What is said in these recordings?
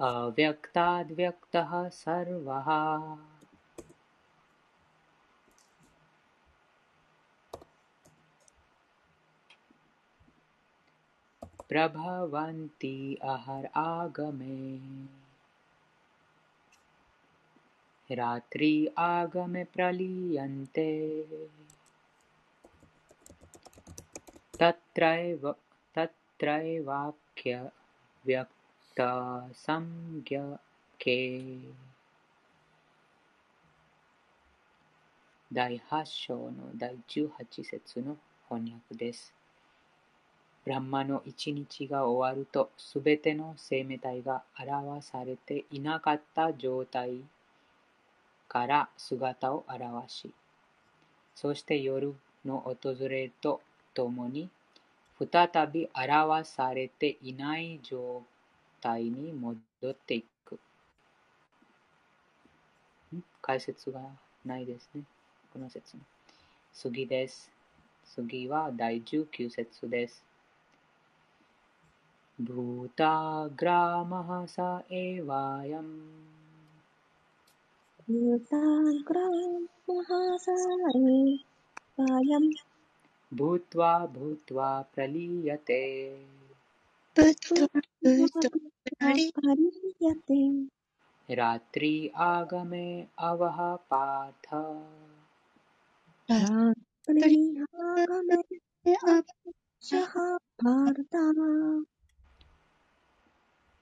अव्यक्ताद्व्यक्तः सर्वः। प्रभवन्ति अहर आगमे। रात्रि आगमे प्रलीयन्ते। तत्रैव タサンギャケ第8章の第18節の翻訳です。ブランマの一日が終わると、すべての生命体が表されていなかった状態から姿を現し、そして夜の訪れとともに、再び表されていない状態に戻っていく。解説がないですね。この説。次です。次は第19節です。भूताग्रामः स एवायम् भूताग्रामः स एवायम् भूत्वा भूत्वा प्रलीयते रात्रि आगमे अवः पार्थ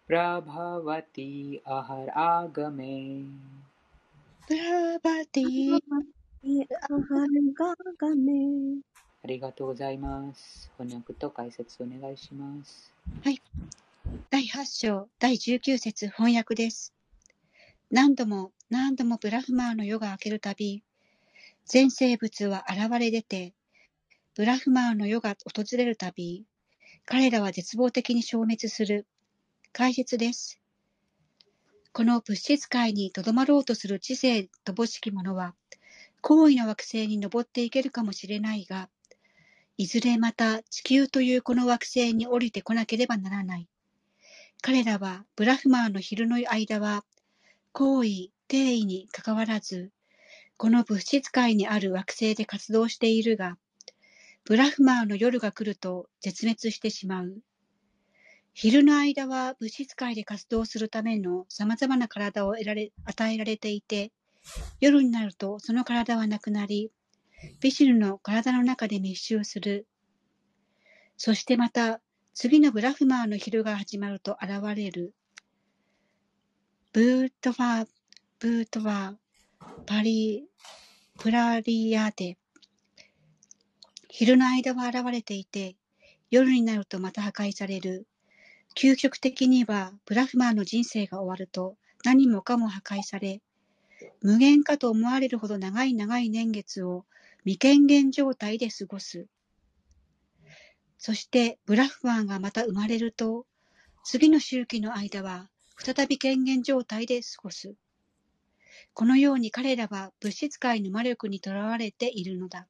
प्रभवति अहरागमे प्रभवति अहरागमे ありがとうございます。翻訳と解説お願いします。はい。 第8章、第19節翻訳です。何度も何度もブラフマーの夜が明けるたび、全生物は現れ出て、ブラフマーの夜が訪れるたび、彼らは絶望的に消滅する。解説です。この物質界にとどまろうとする知性乏しき者は、高位な惑星に登っていけるかもしれないが、いずれまた地球というこの惑星に降りてこなければならない。彼らはブラフマーの昼の間は、行為、定位にかかわらず、この物質界にある惑星で活動しているが、ブラフマーの夜が来ると絶滅してしまう。昼の間は物質界で活動するための様々な体を得られ与えられていて、夜になるとその体はなくなり、ビシルの体の中で密集する。そしてまた、次のブラフマーの昼が始まると現れる。ブートファー、ブートファー、パリ、プラリアデ。昼の間は現れていて、夜になるとまた破壊される。究極的には、ブラフマーの人生が終わると、何もかも破壊され、無限かと思われるほど長い長い年月を未権限状態で過ごす。そしてブラフマンがまた生まれると、次の周期の間は再び権限状態で過ごす。このように彼らは物質界の魔力にとらわれているのだ。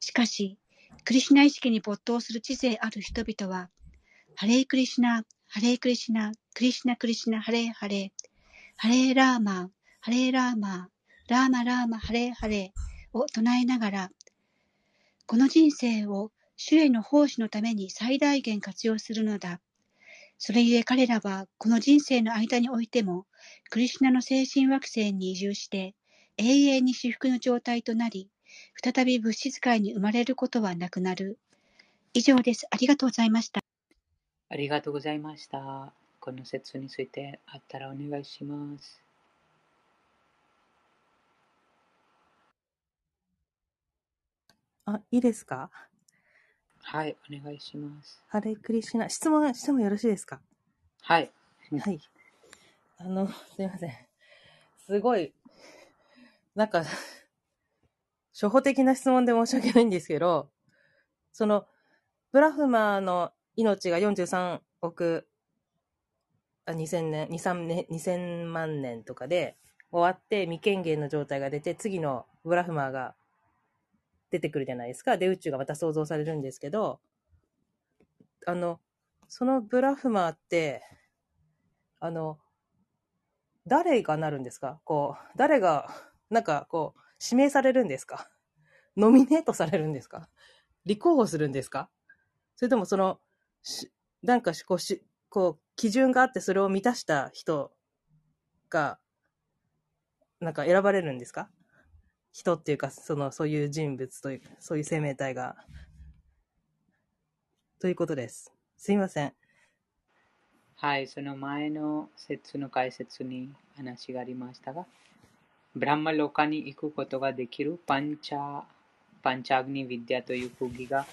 しかし、クリシナ意識に没頭する知性ある人々は、ハレイクリシナ、ハレイクリシナ、クリシナクリシナ、ハレイハレイ、ハレイラーマ、ハレイラーマ、ラーマラーマ、ハレイハレイ、を唱えながら、この人生を主への奉仕のために最大限活用するのだ。それゆえ彼らはこの人生の間においても、クリシュナの精神惑星に移住して、永遠に至福の状態となり、再び物質界に生まれることはなくなる。以上です。ありがとうございました。ありがとうございました。この説についてあったらお願いします。あ、いいですか？はい、お願いします。ハレクリシナ、質問してもよろしいですか？はい。はい。あの、すいません。すごい、なんか、初歩的な質問で申し訳ないんですけど、その、ブラフマーの命が43億、あ2000年、2、3年、2000万年とかで終わって未権限の状態が出て、次のブラフマーが出てくるじゃないですか。で、宇宙がまた想像されるんですけど、あの、そのブラフマーって、あの、誰がなるんですか？こう、誰が、なんかこう、指名されるんですか？ノミネートされるんですか？立候補するんですか？それともその、しなんかしこうし、こう、基準があってそれを満たした人が、なんか選ばれるんですか？人っていうか、その、そういう人物というか、そういう生命体が。ということです。すいません。はい、その前の説の解説に話がありましたが、ブランマロカに行くことができるパンチャパンチャグニビディアという釘が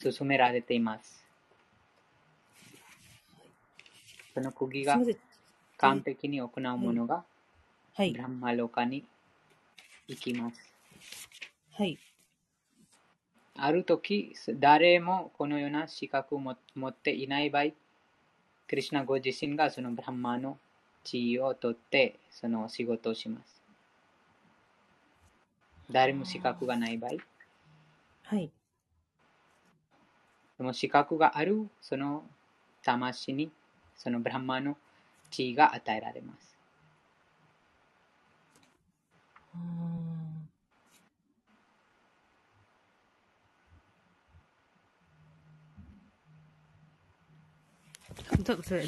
進められています。その釘が。完璧に行うものがはいブ。ランマロカに行きます。はい。ある時、誰もこのような資格をも持っていない場合、クリシュナご自身がそのブランマの地位を取ってその仕事をします。誰も資格がない場合、はい。その資格があるその魂にそのブランマの地位が与えられます。うーんだそれ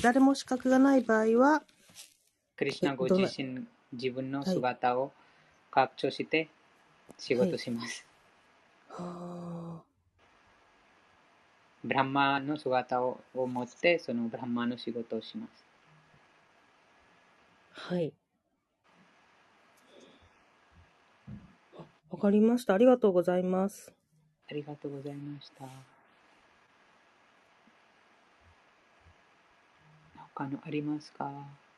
誰も資格がない場合は、クリシュナご自身、自分の姿を拡張して仕事します。はブランマの姿をを持ってそのブランマの仕事をします。あはい。わかりました。ありがとうございます。ありがとうございました。他のありますか？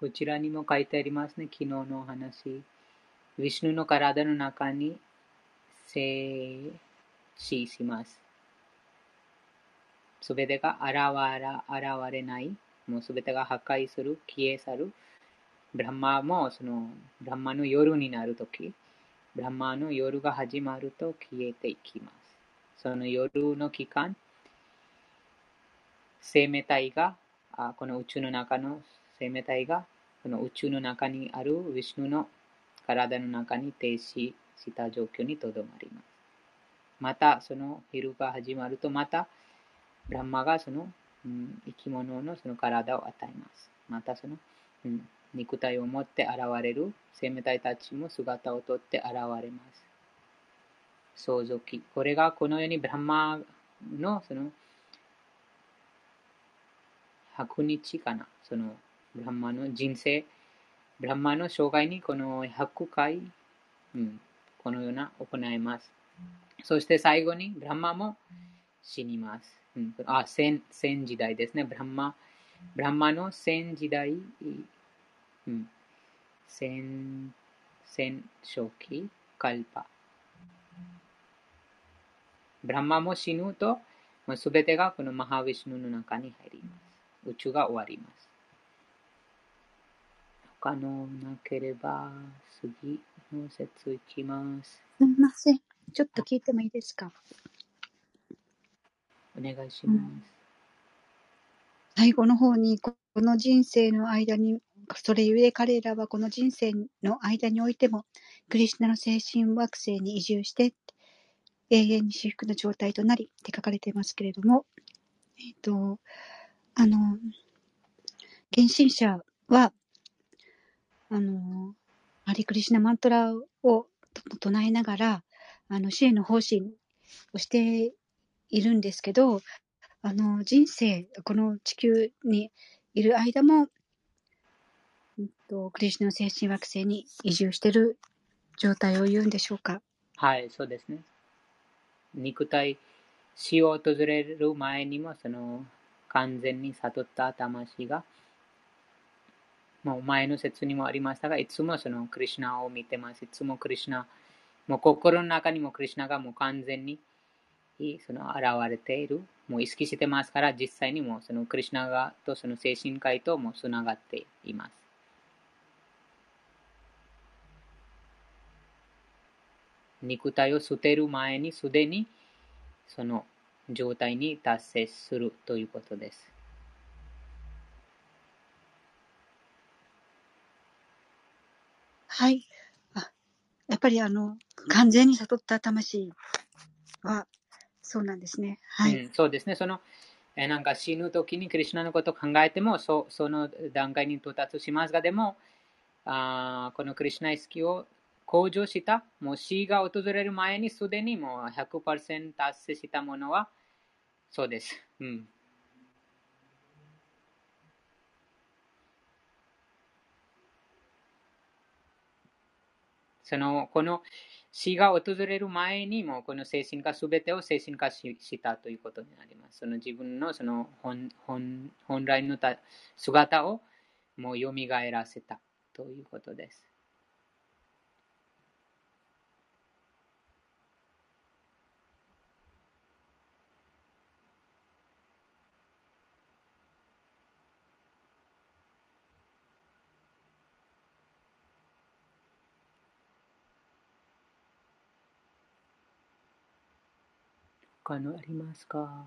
こちらにも書いてありますね、昨日のお話。ウィシュヌの体の中に静止します。すべてが現ら現れない、もうすべてが破壊する、消え去る。ブランマもその、ブランマの夜になるとき、ブランマの夜が始まると消えていきます。その夜の期間、生命体が、あこの宇宙の中の生命体が、この宇宙の中にあるウィシュヌの体の中に停止した状況にとどまります。また、その昼が始まると、また、ブランマがその、うん、生き物のその体を与えます。また、その、うん、肉体を持って現れる生命体たちも姿をとって現れます。創造期。これがこのようにブランマのその100日かな。そのブランマの人生、ブランマの生涯にこの100回、うん、このような行います。そして最後にブランマも死にます。うん、あ、千、千時代ですね。ブランマ、ブランマの千時代、うん、千、千初期、カルパ。ブランマも死ぬと、すべてがこのマハヴィシュヌの中に入ります。宇宙が終わります。他のなければ、次の説いきます。すみません。ちょっと聞いてもいいですか？お願いします。最後の方に、この人生の間に、それゆえ彼らはこの人生の間においても、クリシュナの精神惑星に移住して、永遠に至福の状態となりって書かれていますけれども、えっ、と、あの、献身者は、あの、ハリクリシナマントラを唱えながら、あの、死への方針をしているんですけど、あの、人生、この地球にいる間も、うんと、クリシナの精神惑星に移住している状態を言うんでしょうか。はい、そうですね。肉体、死を訪れる前にも、その、完全に悟った魂が、もう前の説にもありましたが、いつもそのクリシュナを見てます。いつもクリシュナもう心の中にもクリュナがもう完全にその現れている。もう意識してますから、実際にもそのクリュナがとその精神科医ともつながっています。肉体を捨てる前にすでにその状態に達成するということです。はい。あやっぱりあの、完全に悟った魂は、そうなんですね。はい。うん、そうですね。その、えなんか死ぬ時にクリュナのことを考えてもそ、その段階に到達しますが、でも、あこのクリュナ意識を向上した、もう死が訪れる前にすでにもう100%達成したものは、そうです。うん。その、この死が訪れる前にも、この精神科すべてを精神科したということになります。その自分のその本本本来のた姿をもう蘇らせたということです。他のありますか？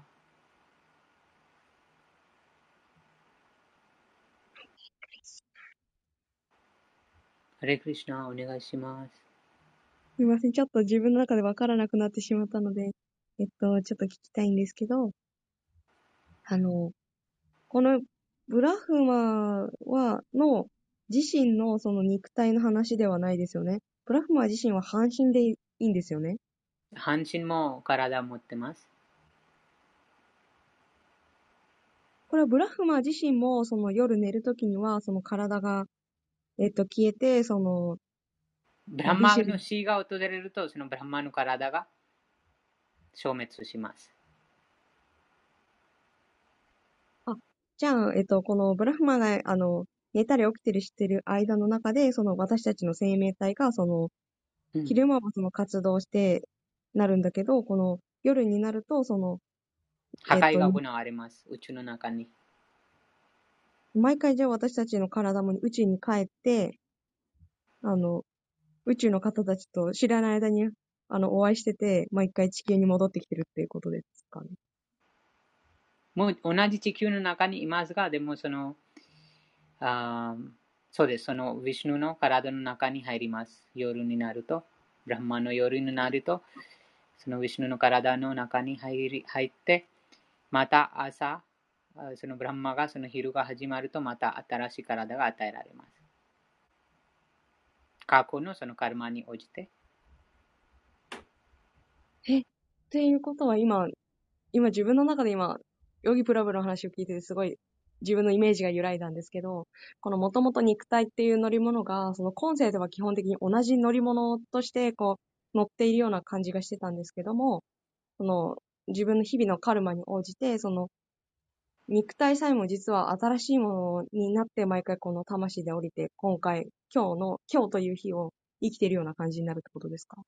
ハレクリシナ、お願いします。すみません。ちょっと自分の中でわからなくなってしまったので、えっと、ちょっと聞きたいんですけど、あの、このブラフマは、の自身のその肉体の話ではないですよね。ブラフマ自身は半身でいいんですよね。半身も体を持ってます。これはブラフマ自身も、その夜寝るときには、その体が、えっと、消えて、その、ブラマの死が訪れると、そのブラマの体が消滅します。あ、じゃあ、えっと、このブラフマが、あの、寝たり起きてるしてる間の中で、その私たちの生命体が、その、昼間はその活動してなるんだけど、この夜になると、その、破壊が行われます、宇宙の中に。毎回じゃあ私たちの体も宇宙に帰って、あの、宇宙の方たちと知らない間にあのお会いしてて、毎回地球に戻ってきてるっていうことですかね。もう同じ地球の中にいますが、でもその、あそうです、そのウィシュヌの体の中に入ります。夜になると、ブラハマの夜になると、そのウィシュヌの体の中に入り入って、また朝、そのブランマがその昼が始まるとまた新しい体が与えられます。過去のそのカルマに応じて。え、っていうことは今、今自分の中で今、ヨギプラブの話を聞いててすごい自分のイメージが揺らいだんですけど、このもともと肉体っていう乗り物が、その今世では基本的に同じ乗り物としてこう乗っているような感じがしてたんですけども、その自分の日々のカルマに応じて、その、肉体さえも実は新しいものになって毎回この魂で降りて、今回、今日の、今日という日を生きているような感じになるってことですか？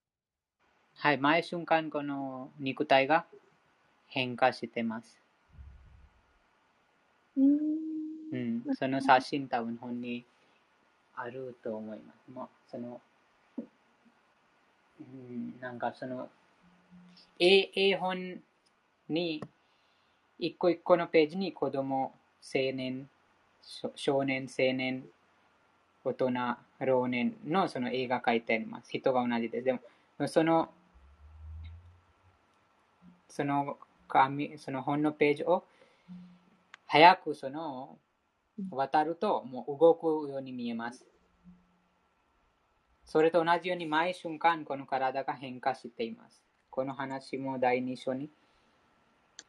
はい、毎瞬間この肉体が変化してます。うん、うん、その写真多分本にあると思います。もうその、うん、なんかその、絵絵本に、一個一個のページに子供、青年、少年、青年、大人、老年のその絵が描いてあります。人が同じです。でも、その、その紙、その本のページを早くその渡るともう動くように見えます。それと同じように毎瞬間この体が変化しています。この話も第2章に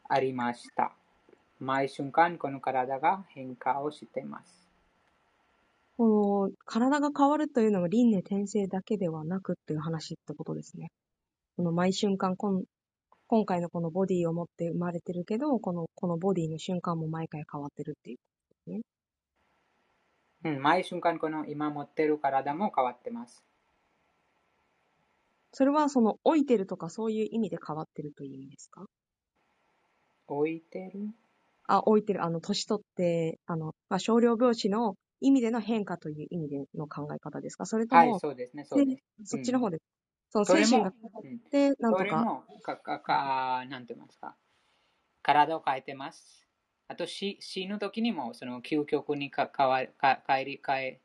ありました。毎瞬間この体が変化をしています。この体が変わるというのは輪廻転生だけではなくっていう話ってことですね。この毎瞬間今、今回のこのボディを持って生まれてるけど、この、このボディの瞬間も毎回変わってるっていうことですね。うん、毎瞬間この今持ってる体も変わってます。それはその老いてるとかそういう意味で変わってるという意味ですか？置いてる？あ、老いてる、あの、年取って、あの、まあ、少量病死の意味での変化という意味での考え方ですか？それとはい、も、そうですね、そうです。そっちの方です。そのそれ精神がも、うん変わって、なんそとか、れも、か、か、か、なんて言いますか？体を変えてます。あと死死ぬ時にも、その究極にか変わか帰り変え、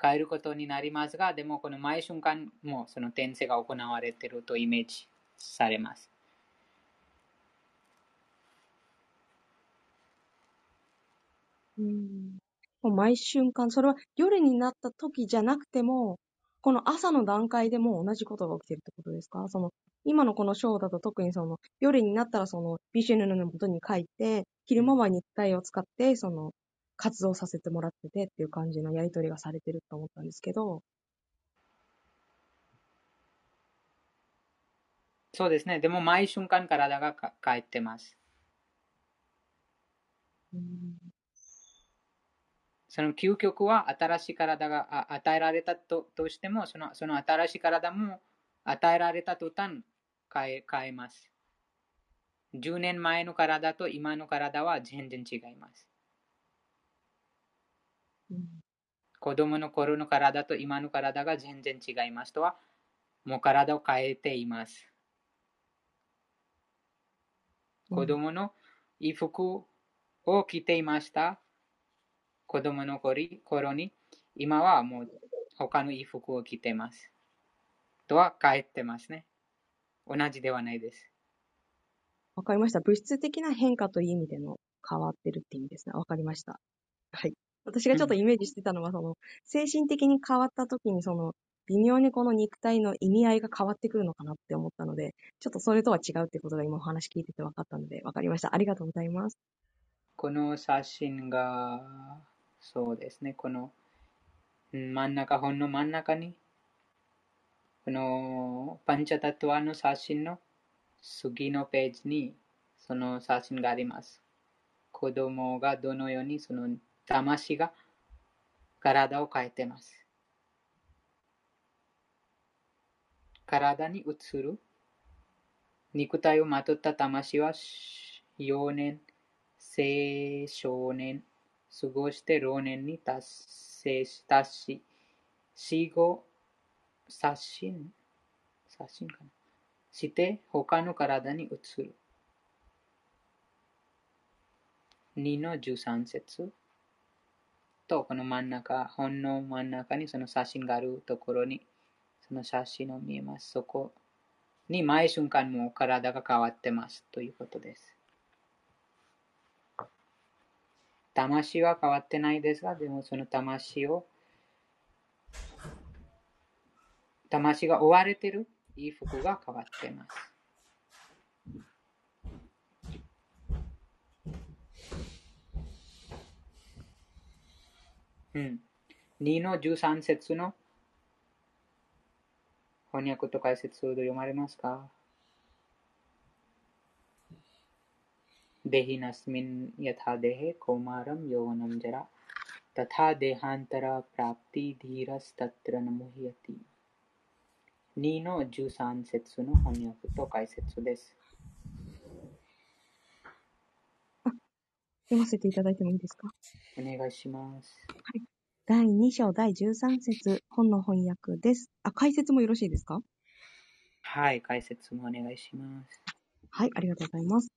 変えることになりますが、でもこの毎瞬間もその転生が行われているとイメージされます。うんもう毎瞬間、それは夜になった時じゃなくても、この朝の段階でも同じことが起きてるってことですか？その、今のこのショーだと特にその、夜になったらその、ビシュヌの元に帰って、昼間は肉体を使って、その、活動させてもらっててっていう感じのやりとりがされてると思ったんですけど、そうですね。でも毎瞬間体がか変えてます。うんその究極は新しい体があ与えられたととしてもその、その新しい体も与えられた途端変え変えます。10年前の体と今の体は全然違います。うん子供の頃の体と今の体が全然違いますとは、もう体を変えています。子供の衣服を着ていました。子供の頃に、今はもう他の衣服を着ています。とは変えてますね。同じではないです。わかりました。物質的な変化という意味での変わってるって意味ですね。わかりました。はい。私がちょっとイメージしてたのは、その、精神的に変わった時に、その、微妙にこの肉体の意味合いが変わってくるのかなって思ったので、ちょっとそれとは違うってことが今お話聞いてて分かったので、分かりました。ありがとうございます。この写真が、そうですね、この真ん中、本の真ん中に、このパンチャタトゥアの写真の次のページにその写真があります。子供がどのようにその魂が体を変えてます。体に移る肉体をまとった魂は幼年、青少年、過ごして老年に達成したし、死後、刷新、刷新かな？して他の体に移る。2の13節と、この真ん中、本の真ん中にその写真があるところに、その写真を見えます。そこに毎瞬間も体が変わってますということです。魂は変わってないですが、でもその魂を、魂が追われてる衣服が変わってます。うん。2の13節の翻訳と解説を読まれますか？デヒナスミンヤタデヘコマラムヨーナムジャラタタデハンタラプラプティディラスタトラナムヒヤティ2の13節の翻訳と解説です。読ませていただいてもいいですか？お願いします。第2章第13節本の翻訳です。あ、解説もよろしいですか？はい、解説もお願いします。はい、ありがとうございます。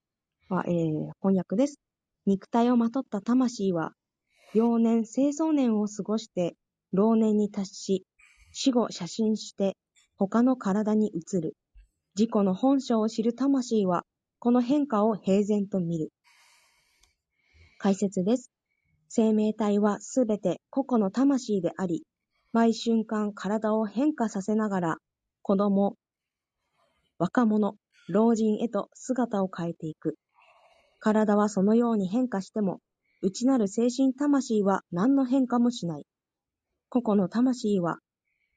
は、えー、翻訳です。肉体をまとった魂は、幼年、青少年を過ごして、老年に達し、死後写真して、他の体に移る。自己の本性を知る魂は、この変化を平然と見る。解説です。生命体はすべて個々の魂であり、毎瞬間体を変化させながら、子供、若者、老人へと姿を変えていく。体はそのように変化しても、内なる精神魂は何の変化もしない。個々の魂は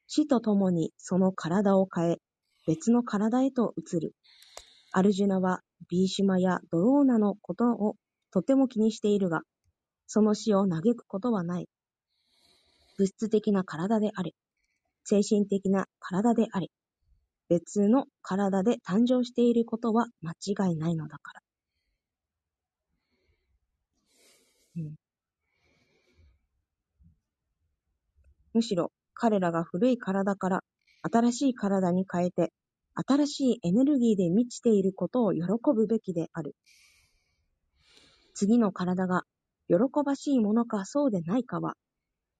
死とともにその体を変え、別の体へと移る。アルジュナはビーシュマやドローナのことをとても気にしているが、その死を嘆くことはない。物質的な体であれ、精神的な体であれ、別の体で誕生していることは間違いないのだから。むしろ彼らが古い体から新しい体に変えて、新しいエネルギーで満ちていることを喜ぶべきである。次の体が喜ばしいものかそうでないかは、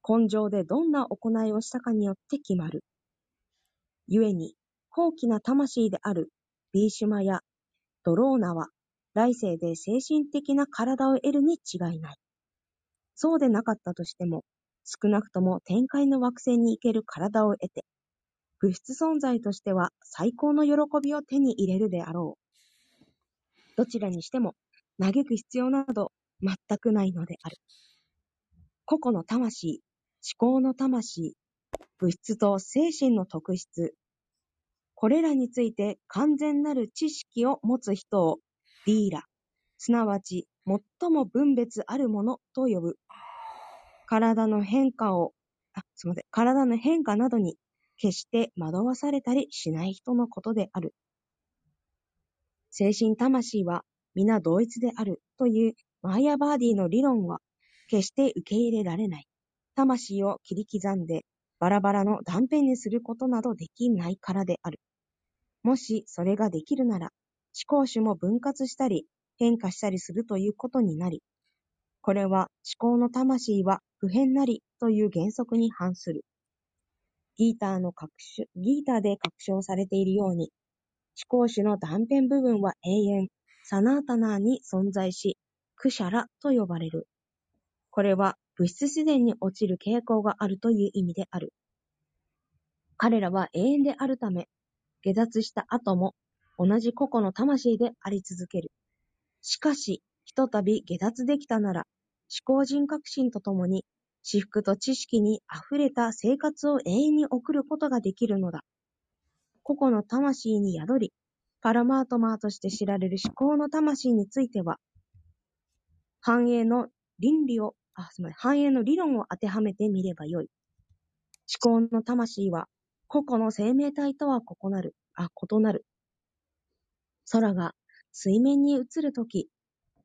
根性でどんな行いをしたかによって決まる。故に、高貴な魂であるビーシュマやドローナは、来世で精神的な体を得るに違いない。そうでなかったとしても、少なくとも天界の惑星に行ける体を得て、物質存在としては最高の喜びを手に入れるであろう。どちらにしても、嘆く必要など全くないのである。個々の魂、思考の魂、物質と精神の特質、これらについて完全なる知識を持つ人をディーラ、すなわち最も分別あるものと呼ぶ。体の変化を、あ、すみません、体の変化などに決して惑わされたりしない人のことである。精神魂は皆同一であるというマーヤバーディの理論は決して受け入れられない。魂を切り刻んでバラバラの断片にすることなどできないからである。もしそれができるなら、思考種も分割したり変化したりするということになり、これは思考の魂は不変なりという原則に反する。ギーターの確証、ギーターで確証されているように、思考種の断片部分は永遠、サナータナーに存在し、クシャラと呼ばれる。これは物質自然に落ちる傾向があるという意味である。彼らは永遠であるため、下脱した後も同じ個々の魂であり続ける。しかし、とたび下脱できたなら、思考人革新とともに、私服と知識に溢れた生活を永遠に送ることができるのだ。個々の魂に宿り、パラマートマーとして知られる思考の魂については、繁栄の倫理を、あ、すみません、繁栄の理論を当てはめてみればよい。思考の魂は、個々の生命体とは異なる、あ、異なる。空が水面に映るとき、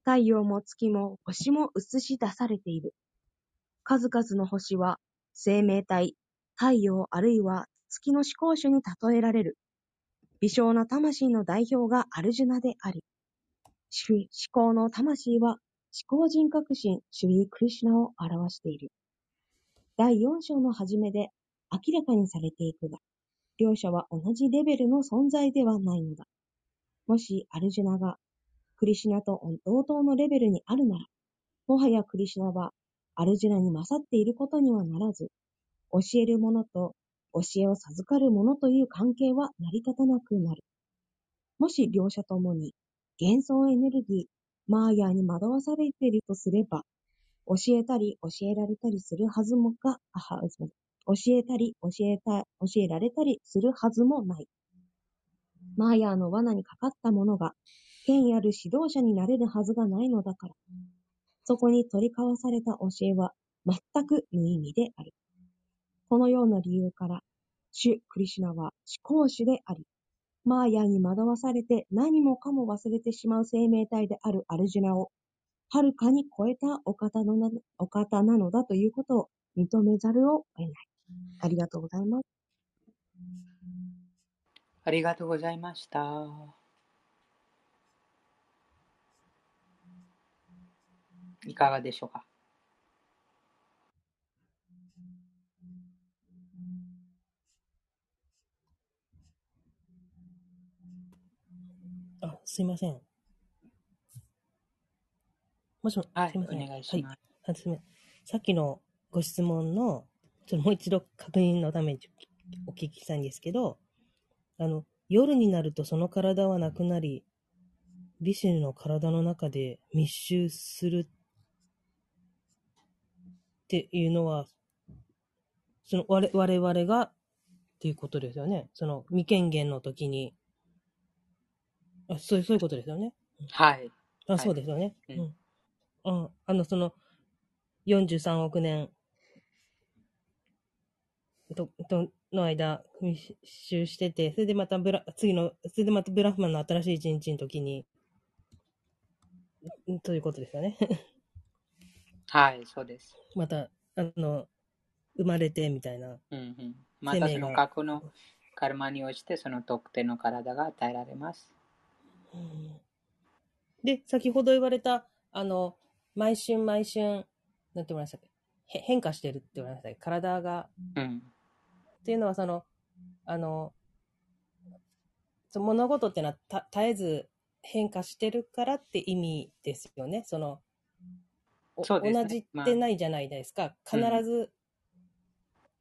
太陽も月も星も映し出されている。数々の星は生命体、太陽あるいは月の思考種に例えられる。微小な魂の代表がアルジュナであり、思考の魂は思考人革新、シュリー・クリシナを表している。第4章の初めで明らかにされていくが、両者は同じレベルの存在ではないのだ。もしアルジュナがクリシナと同等のレベルにあるなら、もはやクリシナはアルジュナに勝っていることにはならず、教える者と教えを授かる者という関係は成り立たなくなる。もし両者ともに幻想エネルギー、マーヤーに惑わされているとすれば、教えたり教えられたりするはずもが、あは、教えたり教えた、教えられたりするはずもない。マーヤーの罠にかかった者が、権威ある指導者になれるはずがないのだから。そこに取り交わされた教えは全く無意味である。このような理由から、主クリシュナは思考主であり、マーヤに惑わされて何もかも忘れてしまう生命体であるアルジュナを、はるかに超えたお方のなお方なのだということを認めざるを得ない。ありがとうございます。ありがとうございました。いかがでしょうか？あ、すいません。もしも、はいすいません。お願いしますはい。あすみません。さっきのご質問の、ちょっともう一度確認のためにお聞きしたいんですけど、あの、夜になるとその体はなくなり、ビシュの体の中で密集するっていうのは、その我我々がっていうことですよね。その未権限の時に、あそうそういうことですよね。はい。あ、はいそうですよね。ううんん。ああの、その、43億年と、と、の間、密集してて、それでまたブラ、次の、それでまたブラフマンの新しい一日の時に、んということですよね。はい、そうです。また、あの、生まれてみたいな。うんうん、またその過去のカルマに応じてその特定の体が与えられます。うんで、先ほど言われた、あの、毎春毎春、なんて言われましたっけ？へ変化してるって言われましたっけ？体が、うん。っていうのはその、あの、その物事っていうのはた絶えず変化してるからって意味ですよね。その、同じってないじゃないですか。まあ必ず、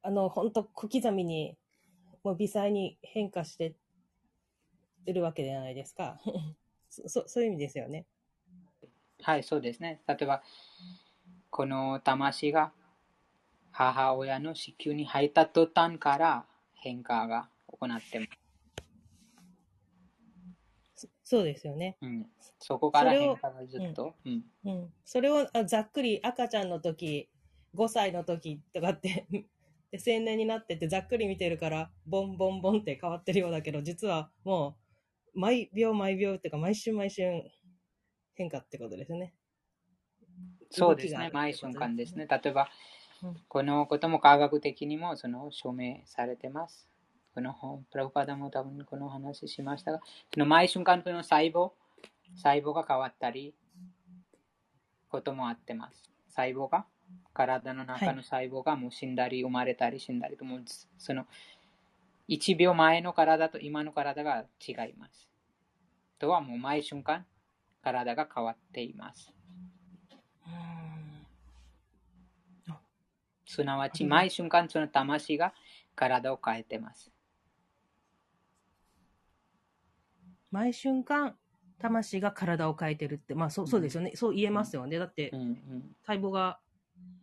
あの、本当小刻みに、もう微細に変化してるわけじゃないですか。そそそういう意味ですよね。はい、そうですね。例えば、この魂が母親の子宮に入った途端から変化が行ってます。そそうですよね。うん、そこから変化がずっと？うんうん。それをあざっくり赤ちゃんの時、5歳の時とかって、で 青年になっててざっくり見てるから、ボンボンボンって変わってるようだけど、実はもう、毎秒毎秒っていうか、毎週毎週変化ってことですね。そうですね。毎瞬間ですね。例えばうん、このことも科学的にもその証明されてます。この本、プラブパダも多分この話しましたが、その毎瞬間この細胞、細胞が変わったり、こともあってます。細胞が、体の中の細胞がもう死んだり、生まれたり死んだりと、もうその1秒前の体と今の体が違います。とはもう毎瞬間、体が変わっています。うんすなわち、毎瞬間その魂が体を変えてます。毎瞬間、魂が体を変えてるって、まあそうそうですよね。そう言えますよね。だってう、んうん、細胞が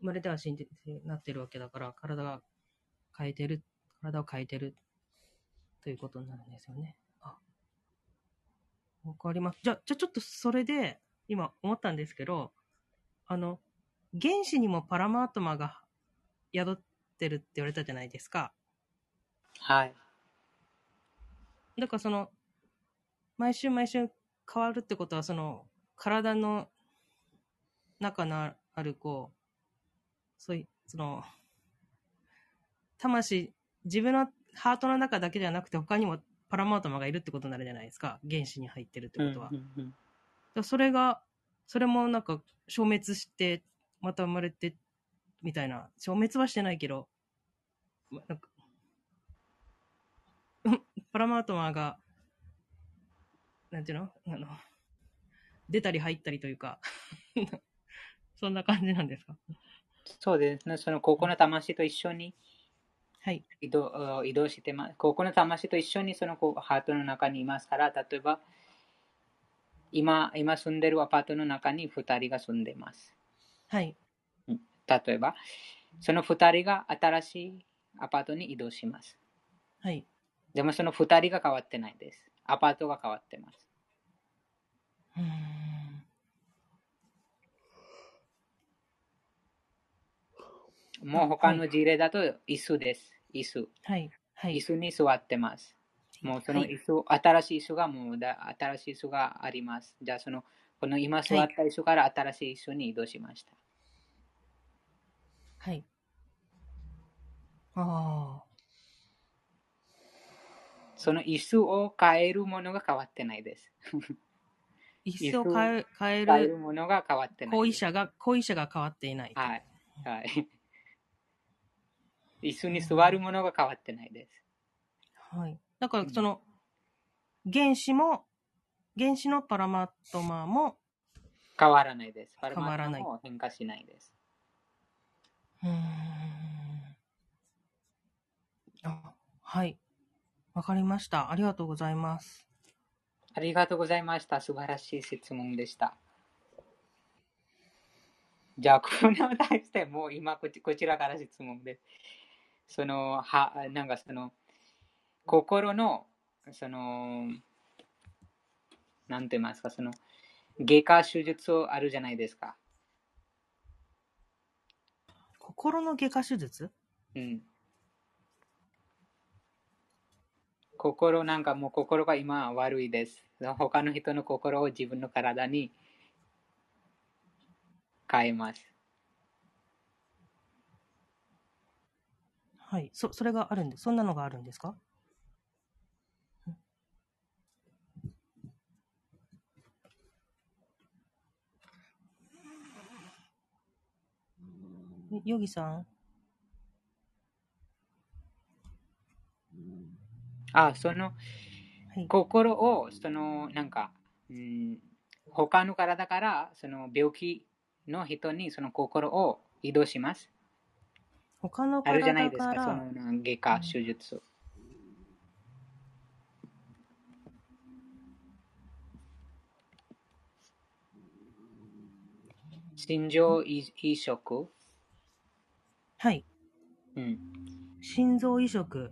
生まれては死んでなってるわけだから、体が変えてる、体を変えてるということになるんですよね。あ、わかります。じゃあ、じゃあちょっとそれで、今思ったんですけど、あの、原子にもパラマートマが宿ってるって言われたじゃないですか。はい。だからその、毎週毎週変わるってことは、その、体の中のある、こう、そういう、その、魂、自分のハートの中だけじゃなくて、他にもパラマートマがいるってことになるじゃないですか。原子に入ってるってことは。うんうんうんそれが、それもなんか消滅して、また生まれて、みたいな。消滅はしてないけど、まなんか、う んパラマートマーが、なんていうの？あの、出たり入ったりというか、そんな感じなんですか？そうですね。そのここの魂と一緒にはい。移動あ移動してます。ここの魂と一緒にそのハートの中にいますから、例えば、今、今住んでるアパートの中に2人が住んでます。はい。例えば、その2人が新しいアパートに移動します。はい。でもその2人が変わってないです。アパートが変わってます。うーん。もう他の事例だと椅子です。椅子。はい。はい。椅子に座ってます。もうそのはい椅子、新しい椅子がもうだ新しい椅子があります。じゃあその、この今座った椅子から新しい椅子に移動しました。はい。ああ。その椅子を変えるものが変わってないです。椅子を変え、変え変えるるものが変わってないです。行為者が、行為者が変わっていない。はい。はい。椅子に座るものが変わってないです。はい。だから、その、原子も、原子のパラマートマーも、変わらないです。パラマ変わらないートも変化しないです。うーん。あ、はい。わかりました。ありがとうございます。ありがとうございました。素晴らしい質問でした。じゃあ、これに対してもう今こちこちらから質問です。その、は、なんかその、心の、その、なんて言いますか、その、外科手術あるじゃないですか。心の外科手術？うん。心なんかもう心が今悪いです。他の人の心を自分の体に変えます。はい。そ、それがあるんです。そんなのがあるんですか？ヨギさん？あ、そのはい。心を、そのなんか、うん、他の体からその病気の人にその心を移動します。他のあるじゃない体か、ですか、そら、の外科手術。心臓移移植、はい。うん、心臓移植。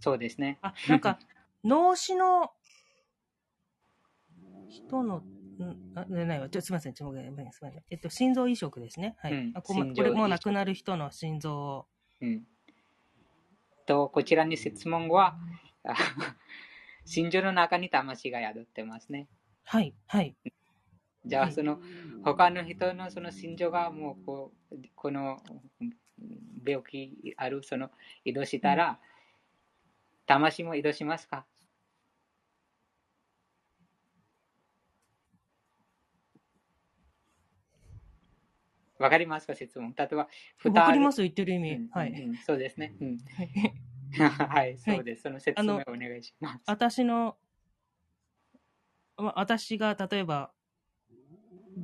そうですね。あ、なんか、脳死の人の、んあ、ねないわ。ちょ、すみません。ちょ、すみません。えっと、心臓移植ですね。はい。うんあここれもう亡くなる人の心臓を。うん、と、こちらに質問は、あ 心臓の中に魂が宿ってますね。はい。はい。じゃあ、はいその他の人のその心臓がもうこうこのうん病気あるその移動したら、魂も移動しますか？わかりますか？質問。例えば、。わかりますす言ってる意味。うんはい。うんそうですね。うんはい はい、そうです。その説明あのお願いします。私の、まあ私が例えば、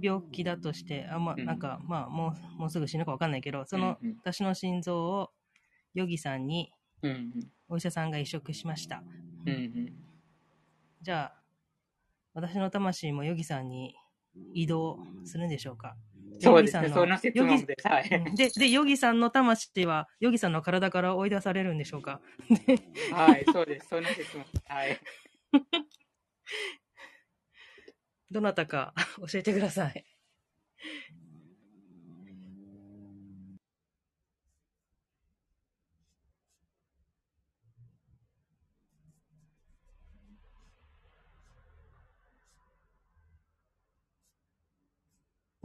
病気だとして、あまなんか、まあ、もう、もうすぐ死ぬかわかんないけど、その、私の心臓を、ヨギさんに、うんお医者さんが移植しました。うんうんじゃあ、私の魂もヨギさんに移動するんでしょうか？そうですね。その質問です。はい。うんで、で、ヨギさんの魂は、ヨギさんの体から追い出されるんでしょうか？はい、そうです。その質問。はい。どなたか教えてください。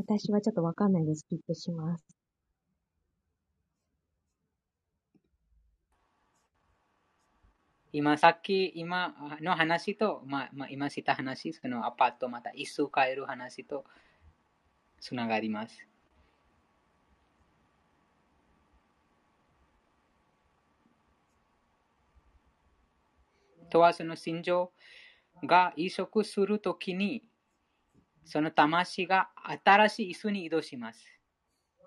私はちょっとわかんないです。キップします。今さっき、今の話と、まあ、まあ、今した話、そのアパートまた椅子を変える話とつながります。とはその心情が移植するときに、その魂が新しい椅子に移動します。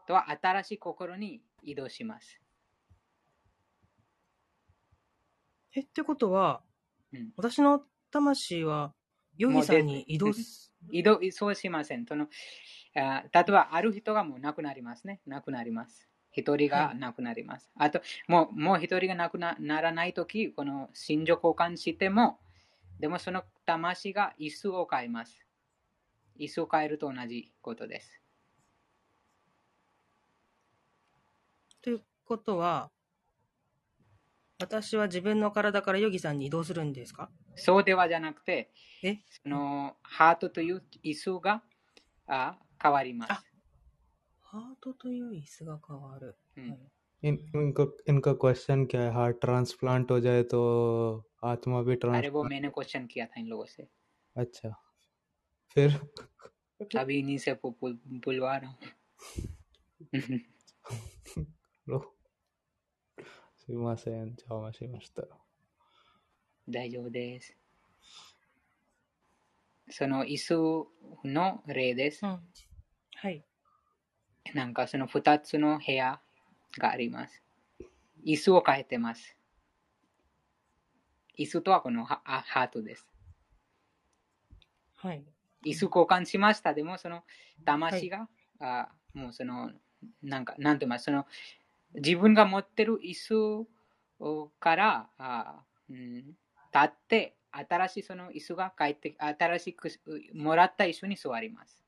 とは新しい心に移動します。え、ってことは、うん私の魂は、ヨギさんに移動す、移動、そうしません。そのあ例えば、ある人がもう亡くなりますね。亡くなります。一人が亡くなります。あと、もうもう一人が亡くなならないとき、この心情交換しても、でもその魂が椅子を変えます。椅子を変えると同じことです。ということは、私は自分の体からヨギさんに移動するんですかそうではじゃなくて、えそのハートという椅子があ変わります。あハートという椅子が変わる。うんはい इन इनका इनका क्वेश्चन क्या है हार्ट ट्रांसप्लांट हो जाए तो आत्मा भी अरे वो ट्रांसप्लांट मैंने क्वेश्चन किया था इन लोगों से अच्छा फिर अभी इन्हीं से पु- पु- बुलवा रहा हूँ लोすいません邪魔しました大丈夫です。その椅子の例ですう。ん。はい。なんかその2つの部屋があります。椅子を変えてます。椅子とはこのハあハートです。はい。 椅子交換しました。でもその魂が、あもうその、なんか、なんて言いますその自分が持ってる椅子から、あうん、立って、新しいその椅子が帰って、新しくもらった椅子に座ります。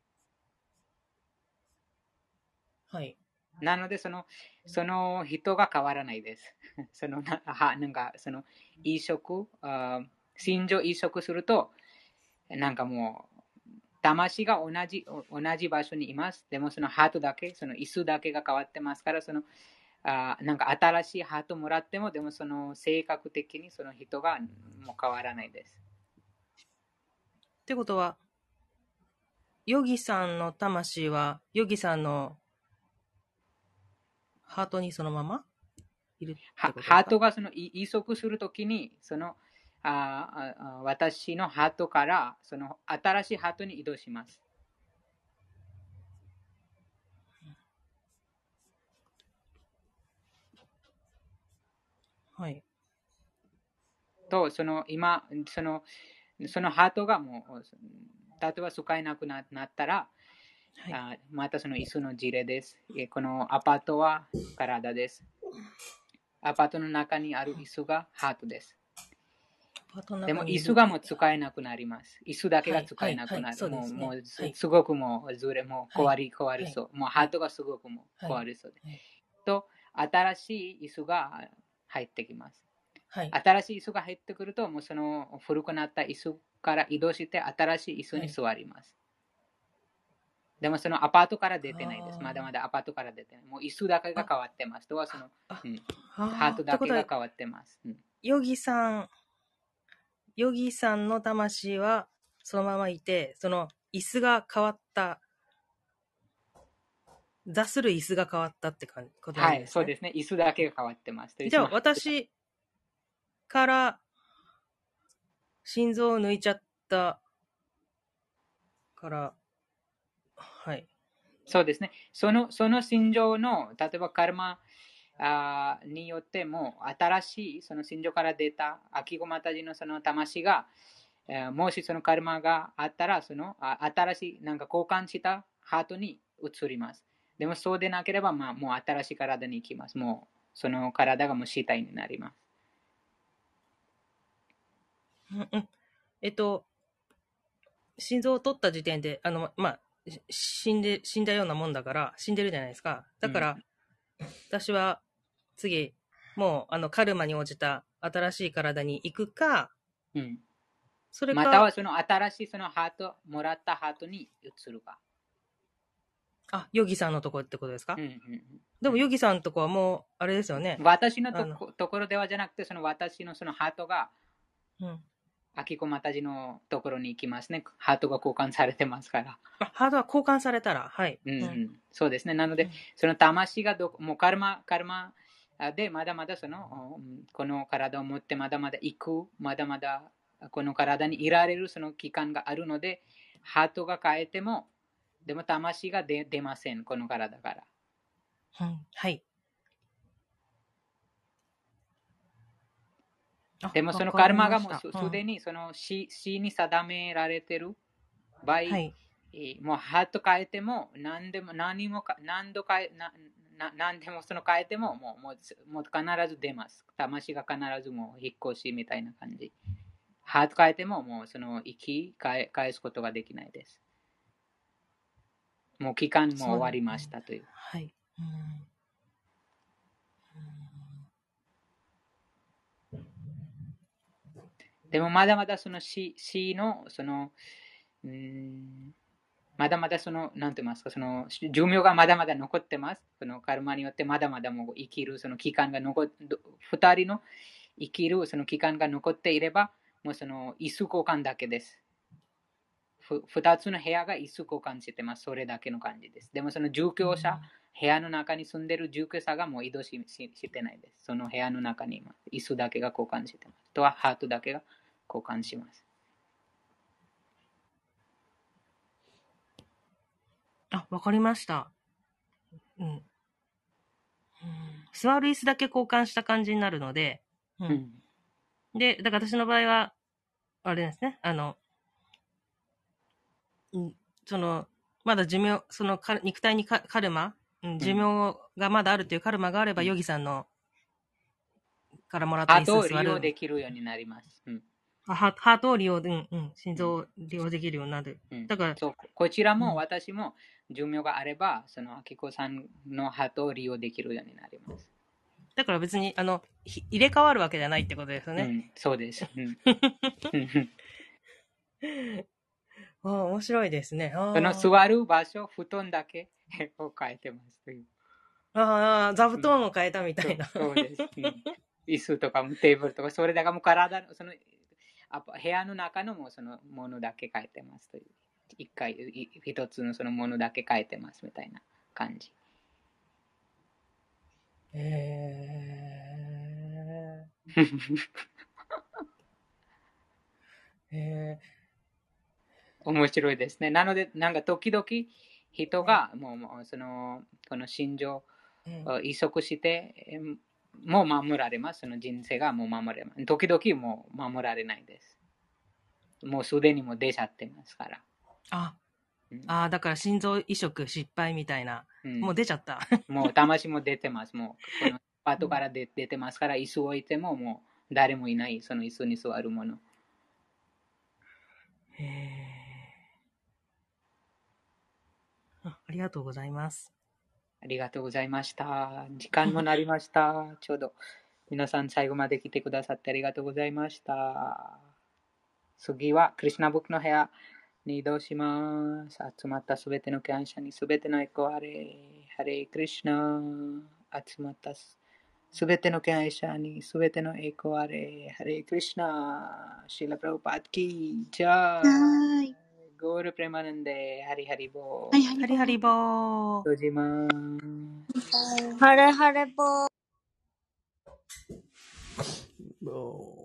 はい。なので、その、その人が変わらないです。その、なはなんか、その、移植、あー心情移植すると、なんかもう、魂が同じお同じ場所にいます。でもそのハートだけ、その椅子だけが変わってますから、そのあーなんか新しいハートもらっても、でもその性格的にその人がもう変わらないです。ってことは、ヨギさんの魂は、ヨギさんのハートにそのままいるハートがそのい移植するときに、そのあ私のハートからその新しいハートに移動します。はい。と、その今、そのそのハートがもう、例えば使えなくななったら、はい。あまたその椅子の事例です。えこのアパートは体です。アパートの中にある椅子がハートです。でも椅子がもう使えなくなります。椅子だけが使えなくないる。もうもうはいすごくもうずれ、も壊り壊れそう。もうハートがすごくもう壊れそうで。はいと、新しい椅子が入ってきます。はい。新しい椅子が入ってくると、もうその古くなった椅子から移動して新しい椅子に座ります。でもそのアパートから出てないです。まだまだアパートから出てない。もう椅子だけが変わってます。とはその、あうんあハートだけが変わってます。うんヨギさん、ヨギさんの魂はそのままいて、その椅子が変わった、座する椅子が変わったって感じことなんはい、そうですすね。椅子だけが変わってます。ね。じゃあ私から心臓を抜いちゃったから、はい。そうですね。そのその心情の、例えばカルマあーによっても、新しいその心情から出た秋子マタジのその魂が、えーもしそのカルマがあったら、そのあ新しい、なんか交換したハートに移ります。でもそうでなければ、まあ、もう新しい体に行きます。もうその体がもう死体になります。うんうんえっと、心臓を取った時点で、あの、まあ、し死んで、死んだようなもんだから、死んでるじゃないですか。だから、私は、次、もう、あの、カルマに応じた新しい体に行くか、うん、それか、またはその新しいそのハート、もらったハートに移るか。あ、ヨギさんのとこってことですか、うんうんうんでも、ヨギさんのとこはもう、あれですよね。私のとこところではじゃなくて、その私のそのハートが、うん。アキコマタジのところに行きますね。ハートが交換されてますから。あ、ハードは交換されたら、はい。うんうんうんそうですね。なので、その魂がどこ、もうカルマ、カルマでまだまだその、うんこの体を持ってまだまだ行く、まだまだこの体にいられるその期間があるので、ハートが変えても、でも魂が出出ません、この体から。うんはい。あでもそのカルマがもうすすでにその死死に定められてる場合、うんはい。えーもうハート変えても何でも何もか何度変えなな何でもその変えてももうもうもう必ず出ます。魂が必ずもう引っ越しみたいな感じ。ハート変えてももうその生き返返すことができないです。もう期間も終わりましたという。はい。うんでもまだまだその死死のそのうーんまだまだその、なんて言いますか、その寿命がまだまだ残ってます。そのカルマによってまだまだもう生きるその期間が残っ、二人の生きるその期間が残っていれば、もうその椅子交換だけです。ふ二つの部屋が椅子交換してます。それだけの感じです。でもその住居者、部屋の中に住んでる住居者がもう移動しししてないです。その部屋の中に椅子だけが交換してます。とはハートだけが交換します。あ、わかりました。うん。うん座る椅子だけ交換した感じになるので、う。うんん。で、だから私の場合は、あれですね、あの、うんその、まだ寿命、そのか肉体にカカルマ、うん寿命がまだあるというカルマがあれば、うんヨギさんの、からもらったハ椅ートを利用子座る。できるようになります。うん。あハハートを利用、うん、うん、心臓を利用できるようになる。うんだから、そうこちらうんも私も寿命があれば、その、あきこさんのハートを利用できるようになります。だから別に、あの、ひ入れ替わるわけじゃないってことですよね。うん、そうです。うん ああ、面白いですね。あそのあ座る場所、布団だけ を変えてますという。ああ、座布団を変えたみたいな。そうそうです、うん椅子とかもテーブルとか、それだからもう体の、その、あ部屋の中のもうそのものだけ変えてますという。一回、い一つのそのものだけ変えてますみたいな感じ。へえ。へえ。面白いですね。なので、なんか時々人がもうもうそのこの心情うんを移植して、えもう守られます。その人生がもう守られます。時々もう守られないです。もうすでにもう出ちゃってますから。あ、うんああ、だから心臓移植失敗みたいな。うんもう出ちゃった。もう魂も出てます。もうこの後から出出てますから、椅子を置いてももう誰もいない。その椅子に座るもの。へえ。あありがとうございます。ありがとうございました。時間もなりました。ちょうど皆さん最後まで来てくださってありがとうございました。次はクリシナブックの部屋に移動します。集まったすべての感謝にすべてのエコあれ。ハレクリシナ。集まったすべての感謝にすべてのエコあれ。ハレクリシナ。シーラプラブパーキー。じゃあ。はーい。ゴールプレマナンデ。ハリハリボー。ハリハリボー。閉じます。ハレハレボー。お